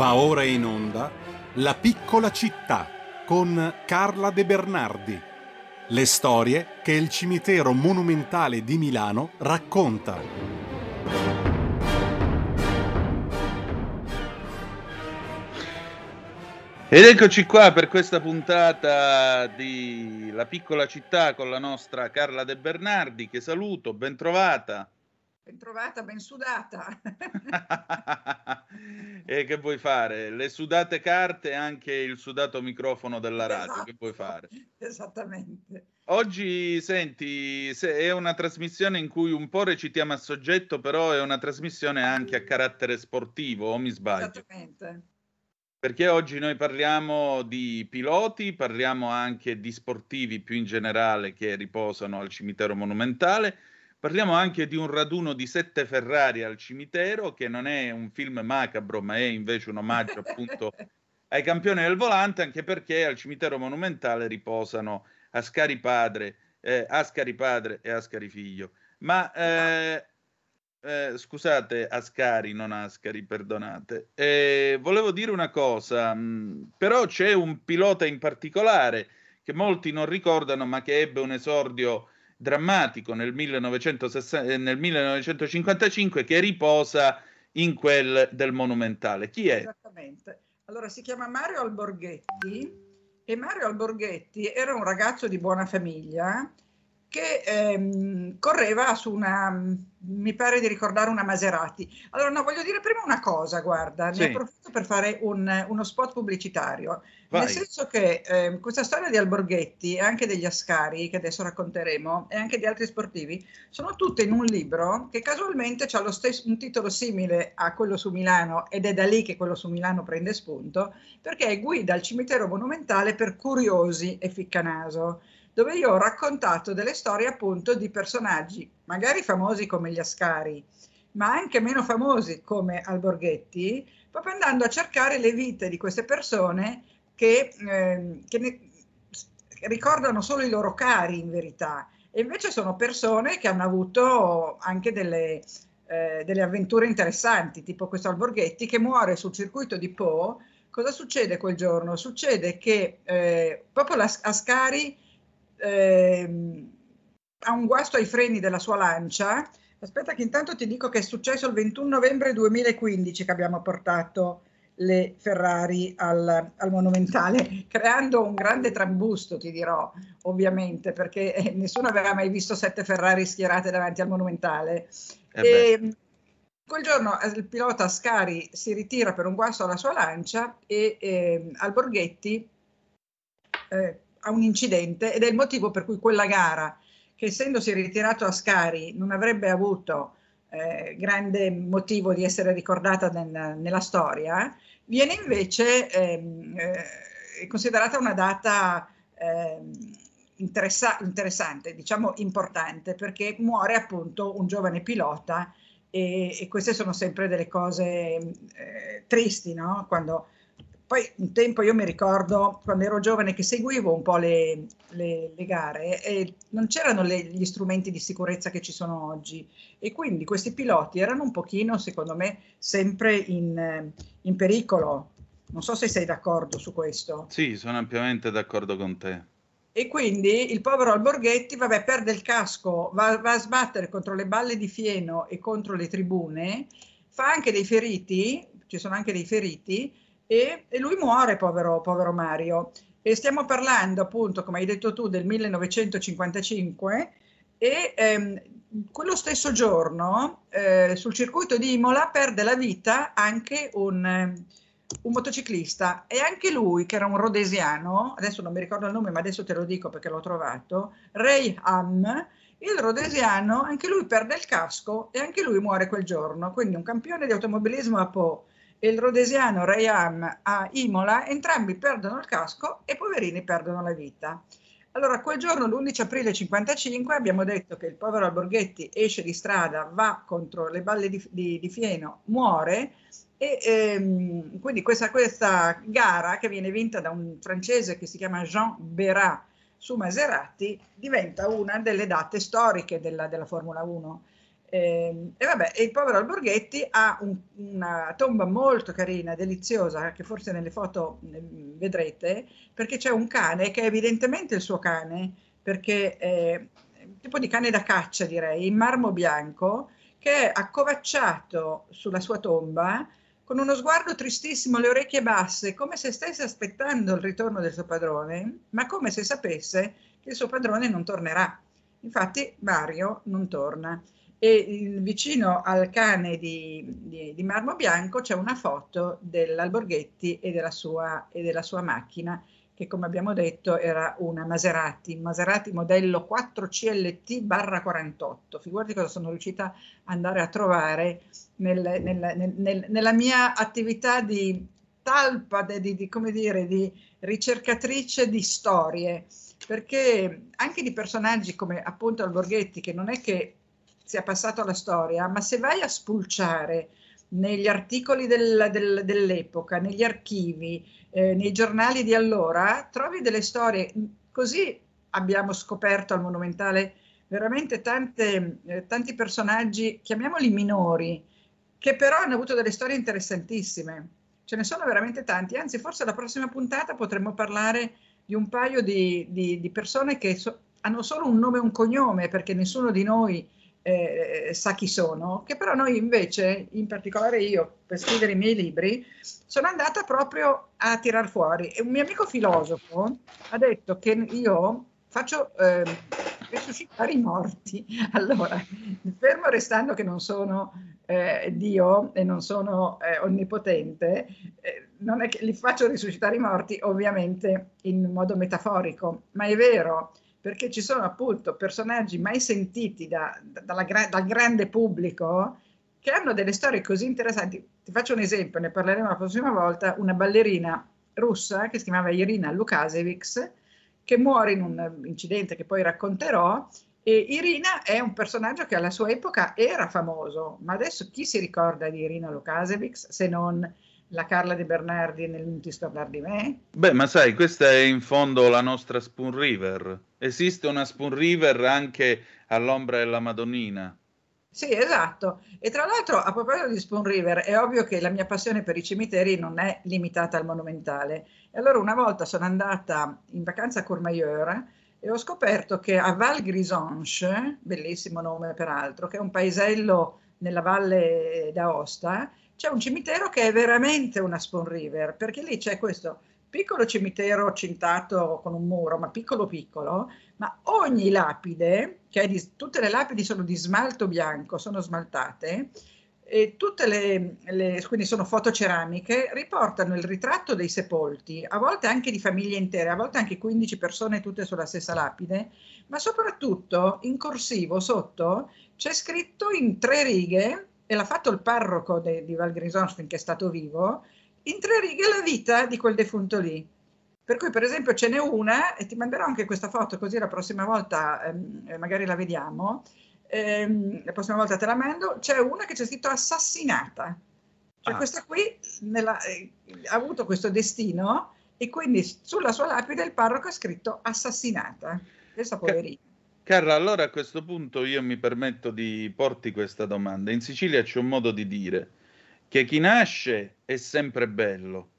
Va ora in onda La piccola città con Carla De Bernardi. Le storie che il cimitero monumentale di Milano racconta. Ed eccoci qua per questa puntata di La piccola città con la nostra Carla De Bernardi, che saluto, ben trovata. Ben trovata, ben sudata. e che vuoi fare? Le sudate carte e anche il sudato microfono della radio, esatto, che vuoi fare? Esattamente. Oggi, senti, è una trasmissione in cui un po' recitiamo a soggetto, però è una trasmissione anche a carattere sportivo, o mi sbaglio? Esattamente. Perché oggi noi parliamo di piloti, parliamo anche di sportivi più in generale che riposano al cimitero monumentale Parliamo anche di un raduno di sette Ferrari al cimitero, che non è un film macabro, ma è invece un omaggio appunto ai campioni del volante, anche perché al cimitero monumentale riposano Ascari padre, eh, Ascari padre e Ascari figlio. Ma eh, eh, scusate, Ascari, non Ascari, perdonate. Eh, volevo dire una cosa, mh, mm, però c'è un pilota in particolare che molti non ricordano, ma che ebbe un esordio drammatico nel, 1960, eh, nel 1955 che riposa in quel del Monumentale. Chi è? Esattamente. Allora si chiama Mario Alborghetti e Mario Alborghetti era un ragazzo di buona famiglia che ehm, correva su una, mi pare di ricordare una Maserati. Allora, no, voglio dire prima una cosa, guarda, sì. ne approfitto per fare un, uno spot pubblicitario, Vai. nel senso che eh, questa storia di Alborghetti e anche degli Ascari, che adesso racconteremo, e anche di altri sportivi, sono tutte in un libro che casualmente ha stesso, un titolo simile a quello su Milano ed è da lì che quello su Milano prende spunto, perché è Guida al cimitero monumentale per curiosi e ficcanaso dove io ho raccontato delle storie appunto di personaggi, magari famosi come gli Ascari, ma anche meno famosi come Alborghetti, proprio andando a cercare le vite di queste persone che, eh, che ne, ricordano solo i loro cari in verità, e invece sono persone che hanno avuto anche delle, eh, delle avventure interessanti, tipo questo Alborghetti che muore sul circuito di Po. Cosa succede quel giorno? Succede che eh, proprio l'Ascari eh, ha un guasto ai freni della sua lancia. Aspetta che intanto ti dico che è successo il 21 novembre 2015 che abbiamo portato le Ferrari al, al, Monumentale, creando un grande trambusto, ti dirò, ovviamente, perché eh, nessuno aveva mai visto sette Ferrari schierate davanti al Monumentale. Eh e, quel giorno eh, il pilota Ascari si ritira per un guasto alla sua lancia e eh, Alborghetti eh, a un incidente ed è il motivo per cui quella gara, che essendosi ritirato Ascari non avrebbe avuto eh, grande motivo di essere ricordata nel, nella storia, viene invece ehm, eh, considerata una data eh, interessa- interessante, diciamo importante, perché muore appunto un giovane pilota e, e queste sono sempre delle cose eh, tristi, no? Quando poi un tempo io mi ricordo quando ero giovane che seguivo un po' le, le, le gare e non c'erano le, gli strumenti di sicurezza che ci sono oggi e quindi questi piloti erano un pochino, secondo me, sempre in, in pericolo. Non so se sei d'accordo su questo. Sì, sono ampiamente d'accordo con te. E quindi il povero Alborghetti, vabbè, perde il casco, va, va, a sbattere contro le balle di fieno e contro le tribune, fa anche dei feriti, ci sono anche dei feriti, e, e lui muore, povero, povero Mario. E stiamo parlando appunto, come hai detto tu, del 1955 e ehm, quello stesso giorno eh, sul circuito di Imola perde la vita anche un, un, motociclista. E anche lui che era un rodesiano, adesso non mi ricordo il nome ma adesso te lo dico perché l'ho trovato, Ray Ham, il rodesiano, anche lui perde il casco e anche lui muore quel giorno, quindi un campione di automobilismo a Po e il rodesiano Rayam a Imola, entrambi perdono il casco e poverini perdono la vita. Allora, quel giorno, l'11 aprile 55, abbiamo detto che il povero Alborghetti esce di strada, va contro le balle di, di, di fieno, muore e ehm, quindi questa, questa, gara che viene vinta da un francese che si chiama Jean Berat su Maserati diventa una delle date storiche della, della Formula 1 Eh, e vabbè, il povero Alborghetti ha un, una tomba molto carina, deliziosa, che forse nelle foto vedrete, perché c'è un cane che è evidentemente il suo cane, perché è tipo di cane da caccia, direi, in marmo bianco, che è accovacciato sulla sua tomba con uno sguardo tristissimo, le orecchie basse, come se stesse aspettando il ritorno del suo padrone, ma come se sapesse che il suo padrone non tornerà. Infatti Mario non torna e vicino al cane di, di, di, marmo bianco c'è una foto dell'Alborghetti e della, sua, e della sua macchina che come abbiamo detto era una Maserati, Maserati modello 4CLT-48. Figurati cosa sono riuscita ad andare a trovare nel, nel, nel, nella mia attività di talpa, di, di, come dire, di ricercatrice di storie, perché anche di personaggi come appunto Alborghetti, che non è che sia passato alla storia, ma se vai a spulciare negli articoli del, del, dell'epoca, negli archivi, eh, nei giornali di allora, trovi delle storie, così abbiamo scoperto al Monumentale veramente tante, eh, tanti personaggi, chiamiamoli minori, che però hanno avuto delle storie interessantissime. Ce ne sono veramente tanti, anzi forse la prossima puntata potremmo parlare di un paio di, di, di persone che so, hanno solo un nome e un cognome, perché nessuno di noi eh, sa chi sono, che però noi invece, in particolare io, per scrivere i miei libri, sono andata proprio a tirar fuori. E un mio amico filosofo ha detto che io faccio eh, risuscitare i morti. Allora, fermo restando che non sono eh, Dio e non sono eh, onnipotente, eh, non è che li faccio risuscitare i morti ovviamente in modo metaforico, ma è vero perché ci sono appunto personaggi mai sentiti da, da, dal grande pubblico che hanno delle storie così interessanti. Ti faccio un esempio, ne parleremo la prossima volta, una ballerina russa che si chiamava Irina Lukasevich, che muore in un incidente che poi racconterò, e Irina è un personaggio che alla sua epoca era famoso, ma adesso chi si ricorda di Irina Lukasevich se non la Carla De Bernardi nel Non ti parlare di me? Beh, ma sai, questa è in fondo la nostra Spoon River. Esiste una Spoon River anche all'ombra della Madonnina. Sì, esatto. E tra l'altro, a proposito di Spoon River, è ovvio che la mia passione per i cimiteri non è limitata al monumentale. E allora una volta sono andata in vacanza a Courmayeur e ho scoperto che a Val Grisonche, bellissimo nome peraltro, che è un paesello nella valle d'Aosta, c'è un cimitero che è veramente una Spoon River, perché lì c'è questo piccolo cimitero cintato con un muro, ma piccolo piccolo, ma ogni lapide, che di, tutte le lapidi sono di smalto bianco, sono smaltate, e tutte le, le, quindi sono fotoceramiche, riportano il ritratto dei sepolti, a volte anche di famiglie intere, a volte anche 15 persone tutte sulla stessa lapide, ma soprattutto in corsivo sotto c'è scritto in tre righe e l'ha fatto il parroco de, di Val Grisons finché è stato vivo, in tre righe la vita di quel defunto lì. Per cui, per esempio, ce n'è una, e ti manderò anche questa foto, così la prossima volta ehm, magari la vediamo. Ehm, la prossima volta te la mando. C'è una che c'è scritto assassinata. Cioè, ah. questa qui nella, eh, ha avuto questo destino e quindi sulla sua lapide il parroco ha scritto assassinata. Questa poverina. Carla, allora a questo punto io mi permetto di porti questa domanda. In Sicilia c'è un modo di dire che chi nasce è sempre bello,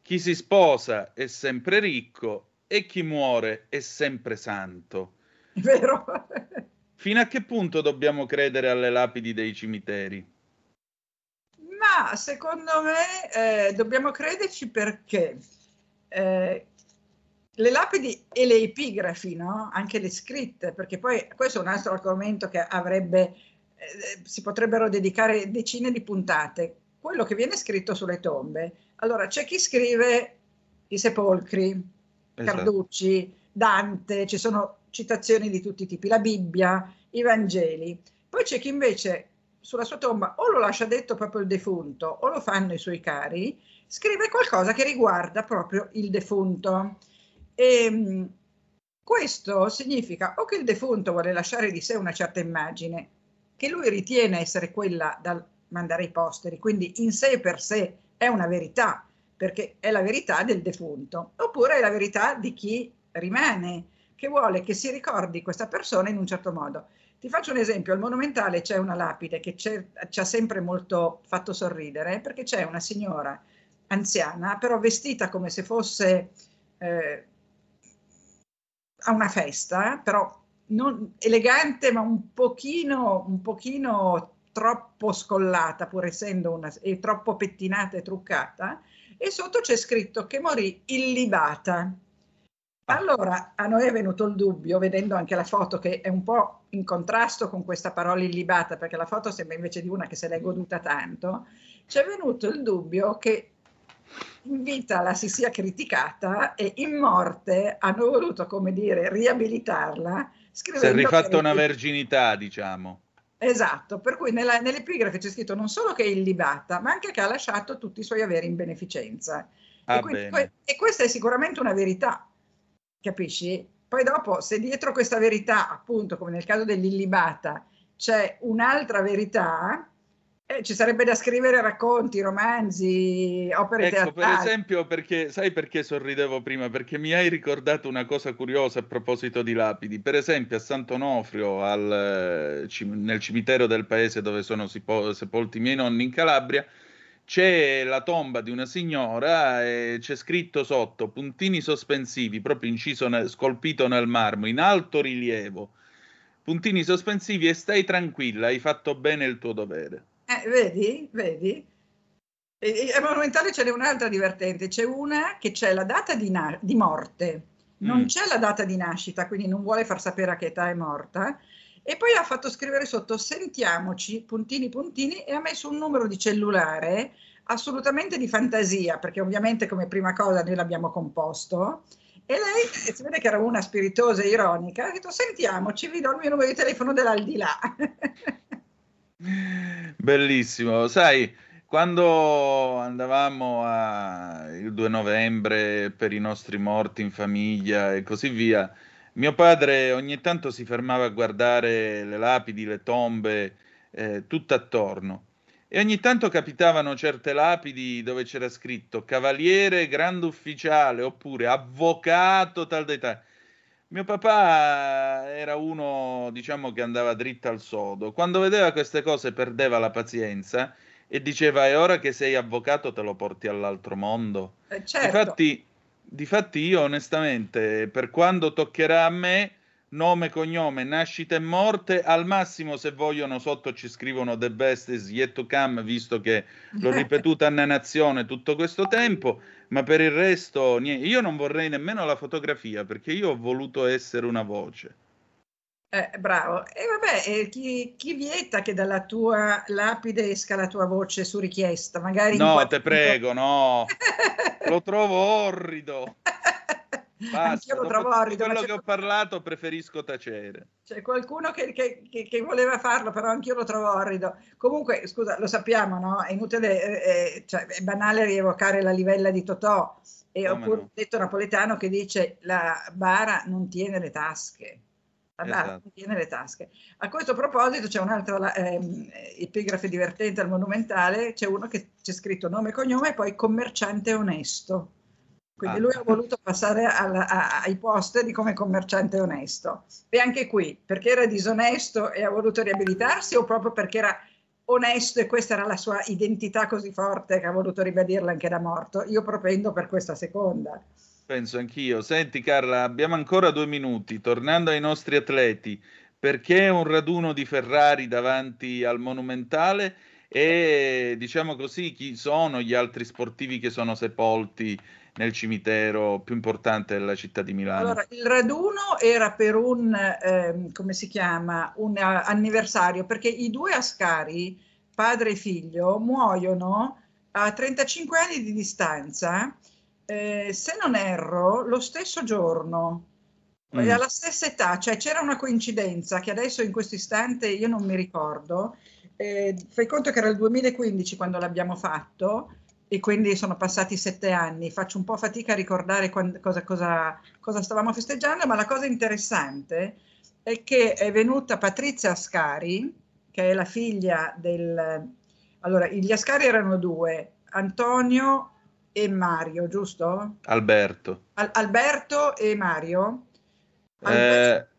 chi si sposa è sempre ricco e chi muore è sempre santo. Vero? Fino a che punto dobbiamo credere alle lapidi dei cimiteri? Ma secondo me eh, dobbiamo crederci perché eh, le lapidi e le epigrafi, no? anche le scritte, perché poi questo è un altro argomento che avrebbe, eh, si potrebbero dedicare decine di puntate, quello che viene scritto sulle tombe. Allora, c'è chi scrive i sepolcri, esatto. Carducci, Dante, ci sono citazioni di tutti i tipi, la Bibbia, i Vangeli. Poi c'è chi invece sulla sua tomba o lo lascia detto proprio il defunto o lo fanno i suoi cari, scrive qualcosa che riguarda proprio il defunto. E, ehm, questo significa o che il defunto vuole lasciare di sé una certa immagine, che lui ritiene essere quella da mandare ai posteri, quindi in sé per sé è una verità, perché è la verità del defunto, oppure è la verità di chi rimane, che vuole che si ricordi questa persona in un certo modo. Ti faccio un esempio, al Monumentale c'è una lapide che ci ha sempre molto fatto sorridere perché c'è una signora anziana, però vestita come se fosse eh, a una festa, però non elegante ma un pochino, un pochino troppo scollata, pur essendo una, e troppo pettinata e truccata, e sotto c'è scritto che morì illibata. Ah. Allora a noi è venuto il dubbio, vedendo anche la foto che è un po' in contrasto con questa parola illibata, perché la foto sembra invece di una che se l'è goduta tanto, ci è venuto il dubbio che in vita la si sia criticata e in morte hanno voluto, come dire, riabilitarla. Si è rifatta una verginità, diciamo. Esatto, per cui nella, nell'epigrafe c'è scritto non solo che è illibata, ma anche che ha lasciato tutti i suoi averi in beneficenza. Ah, e, quindi, e questa è sicuramente una verità, capisci? Poi dopo, se dietro questa verità, appunto, come nel caso dell'illibata, c'è un'altra verità, eh, ci sarebbe da scrivere racconti, romanzi, opere ecco, teatrali. Per esempio, perché, sai perché sorridevo prima? Perché mi hai ricordato una cosa curiosa a proposito di lapidi. Per esempio, a Sant'Onofrio, al, eh, nel cimitero del paese dove sono sepolti i miei nonni in Calabria, c'è la tomba di una signora e c'è scritto sotto puntini sospensivi, proprio inciso, nel, scolpito nel marmo, in alto rilievo. Puntini sospensivi e stai tranquilla, hai fatto bene il tuo dovere. Eh, vedi, vedi? E, e, Monumentale ce n'è un'altra divertente, c'è una che c'è la data di, na- di morte, non mm. c'è la data di nascita, quindi non vuole far sapere a che età è morta, e poi ha fatto scrivere sotto sentiamoci, puntini puntini, e ha messo un numero di cellulare assolutamente di fantasia, perché ovviamente come prima cosa noi l'abbiamo composto, e lei, si vede che era una spiritosa e ironica, ha detto sentiamoci, vi do il mio numero di telefono dell'aldilà. Bellissimo, sai, quando andavamo a, il 2 novembre per i nostri morti in famiglia e così via, mio padre ogni tanto si fermava a guardare le lapidi, le tombe, eh, tutto attorno. E ogni tanto capitavano certe lapidi dove c'era scritto cavaliere grande ufficiale oppure avvocato tal dei tal. Mio papà era uno, diciamo, che andava dritto al sodo. Quando vedeva queste cose perdeva la pazienza e diceva: E ora che sei avvocato te lo porti all'altro mondo. Eh, certo. Difatti, difatti, io onestamente, per quando toccherà a me, nome, cognome, nascita e morte, al massimo se vogliono sotto ci scrivono The best is yet to come, visto che l'ho ripetuta a nazione tutto questo tempo ma per il resto niente. Io non vorrei nemmeno la fotografia perché io ho voluto essere una voce. Eh, bravo. E vabbè, eh, chi, chi, vieta che dalla tua lapide esca la tua voce su richiesta? Magari no, te prego, no. Lo trovo orrido. Basta, Anch'io lo trovo orrido. Quello che ho parlato preferisco tacere. C'è qualcuno che, che, che, che, voleva farlo, però anch'io lo trovo orrido. Comunque, scusa, lo sappiamo, no? È inutile, eh, eh cioè, è banale rievocare la livella di Totò. E ho pure no? detto napoletano che dice la bara non tiene le tasche. La bara esatto. non tiene le tasche. A questo proposito c'è un'altra eh, epigrafe divertente al Monumentale, c'è uno che c'è scritto nome e cognome e poi commerciante onesto. Quindi ah. lui ha voluto passare alla, a, ai post di come commerciante onesto. E anche qui, perché era disonesto e ha voluto riabilitarsi o proprio perché era onesto e questa era la sua identità così forte che ha voluto ribadirla anche da morto? Io propendo per questa seconda. Penso anch'io. Senti Carla, abbiamo ancora due minuti. Tornando ai nostri atleti, perché un raduno di Ferrari davanti al Monumentale? E diciamo così, chi sono gli altri sportivi che sono sepolti nel cimitero più importante della città di Milano? Allora, il raduno era per un, eh, come si chiama, un anniversario, perché i due Ascari, padre e figlio, muoiono a 35 anni di distanza, eh, se non erro, lo stesso giorno. Mm. alla stessa età, cioè c'era una coincidenza che adesso in questo istante io non mi ricordo. Eh, fai conto che era il 2015 quando l'abbiamo fatto, e quindi sono passati sette anni, faccio un po' fatica a ricordare quando, cosa, cosa, cosa, stavamo festeggiando, ma la cosa interessante è che è venuta Patrizia Ascari, che è la figlia del... Allora, gli Ascari erano due, Antonio e Mario, giusto? Alberto. Al- Alberto e Mario. Alberto. Eh,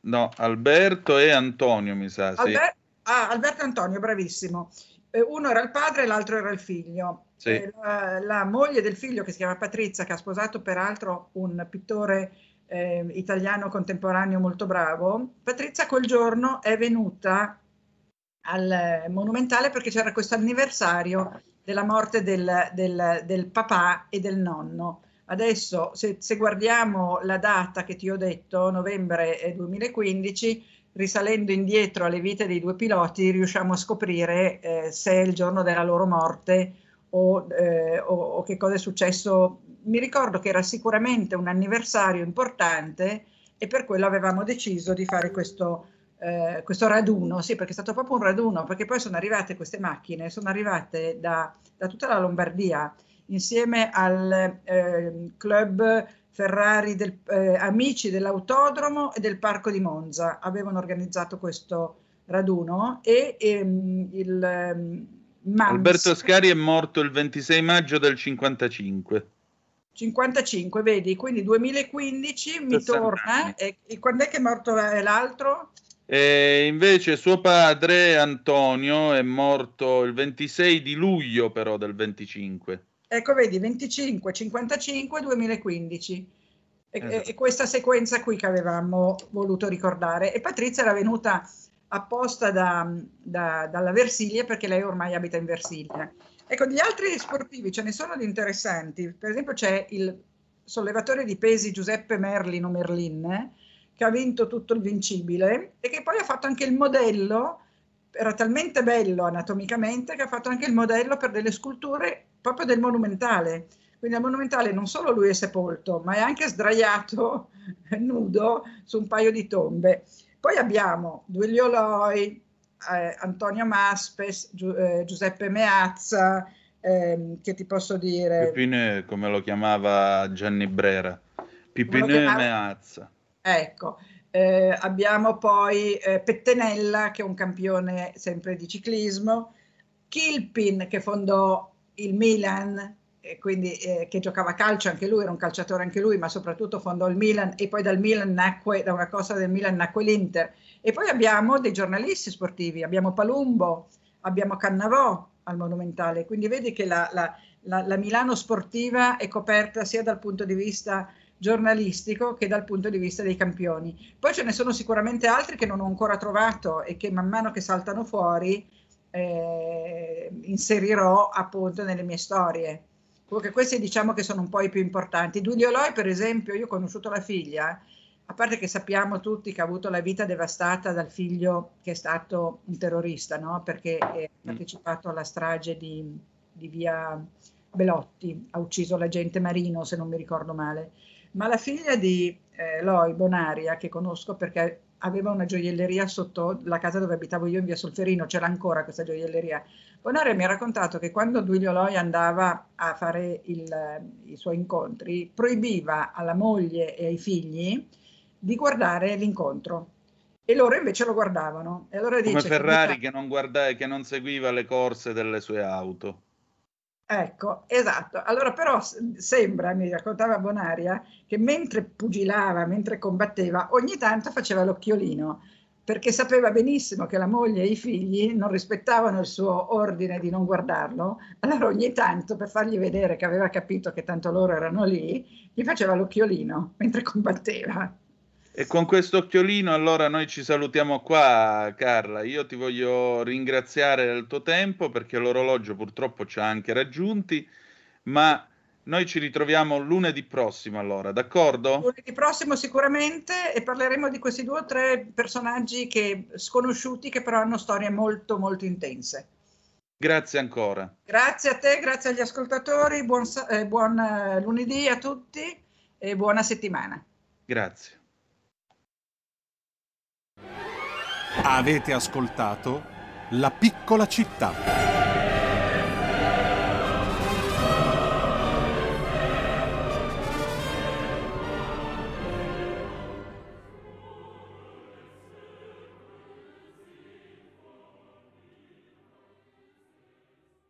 No, Alberto e Antonio, mi sa. Sì. Alber- ah, Alberto e Antonio, bravissimo. Eh, uno era il padre e l'altro era il figlio. Sì. Eh, la, la, moglie del figlio, che si chiama Patrizia, che ha sposato peraltro un pittore eh, italiano contemporaneo molto bravo, Patrizia quel giorno è venuta al Monumentale perché c'era questo anniversario della morte del, del, del papà e del nonno. Adesso, se, se, guardiamo la data che ti ho detto, novembre 2015, risalendo indietro alle vite dei due piloti, riusciamo a scoprire eh, se è il giorno della loro morte o, eh, o, o, che cosa è successo. Mi ricordo che era sicuramente un anniversario importante e per quello avevamo deciso di fare questo, eh, questo raduno, sì, perché è stato proprio un raduno, perché poi sono arrivate queste macchine, sono arrivate da, da tutta la Lombardia insieme al eh, club Ferrari del, eh, Amici dell'Autodromo e del Parco di Monza. Avevano organizzato questo raduno e ehm, il Mams, Alberto Scari è morto il 26 maggio del 55. 55, vedi, quindi 2015 mi torna. E, e, quando è che è morto l'altro? E invece suo padre Antonio è morto il 26 di luglio però del 25. Ecco, vedi, 25, 55, 2015. E, esatto. e, questa sequenza qui che avevamo voluto ricordare. E Patrizia era venuta apposta da, da, dalla Versilia perché lei ormai abita in Versilia. Ecco, gli altri sportivi ce ne sono di interessanti. Per esempio c'è il sollevatore di pesi Giuseppe Merlino Merlin, che ha vinto tutto il vincibile e che poi ha fatto anche il modello, era talmente bello anatomicamente che ha fatto anche il modello per delle sculture proprio del monumentale. Quindi al monumentale non solo lui è sepolto, ma è anche sdraiato nudo su un paio di tombe. Poi abbiamo Duilio Loi, eh, Antonio Maspes, Gi- eh, Giuseppe Meazza, eh, che ti posso dire... Pipine, come lo chiamava Gianni Brera. Pipine chiamava... Meazza. Ecco, eh, abbiamo poi eh, Pettenella, che è un campione sempre di ciclismo, Kilpin, che fondò il Milan, quindi eh, che giocava a calcio anche lui, era un calciatore anche lui, ma soprattutto fondò il Milan e poi dal Milan nacque, da una cosa del Milan nacque l'Inter. E poi abbiamo dei giornalisti sportivi, abbiamo Palumbo, abbiamo Cannavò al Monumentale, quindi vedi che la, la, la, la Milano sportiva è coperta sia dal punto di vista giornalistico che dal punto di vista dei campioni. Poi ce ne sono sicuramente altri che non ho ancora trovato e che man mano che saltano fuori eh, inserirò appunto nelle mie storie. Comunque questi diciamo che sono un po' i più importanti. Giulio Loi, per esempio, io ho conosciuto la figlia, a parte che sappiamo tutti che ha avuto la vita devastata dal figlio che è stato un terrorista, no? perché ha mm. partecipato alla strage di, di via Belotti, ha ucciso l'agente Marino, se non mi ricordo male. Ma la figlia di eh, Loi, Bonaria, che conosco perché aveva una gioielleria sotto la casa dove abitavo io in via Solferino, c'era ancora questa gioielleria. Bonaria mi ha raccontato che quando Duilio Loi andava a fare il, i suoi incontri, proibiva alla moglie e ai figli di guardare l'incontro. E loro invece lo guardavano. E allora Come dice, Ferrari che, che, non guardava, che non seguiva le corse delle sue auto. Ecco, esatto. Allora però sembra, mi raccontava Bonaria, che mentre pugilava, mentre combatteva, ogni tanto faceva l'occhiolino, perché sapeva benissimo che la moglie e i figli non rispettavano il suo ordine di non guardarlo, allora ogni tanto per fargli vedere che aveva capito che tanto loro erano lì, gli faceva l'occhiolino mentre combatteva. E con questo occhiolino allora noi ci salutiamo qua, Carla. Io ti voglio ringraziare del tuo tempo perché l'orologio purtroppo ci ha anche raggiunti, ma noi ci ritroviamo lunedì prossimo allora, d'accordo? Lunedì prossimo sicuramente e parleremo di questi due o tre personaggi che, sconosciuti che però hanno storie molto molto intense. Grazie ancora. Grazie a te, grazie agli ascoltatori, buon, eh, buon eh, lunedì a tutti e buona settimana. Grazie. Avete ascoltato La piccola città.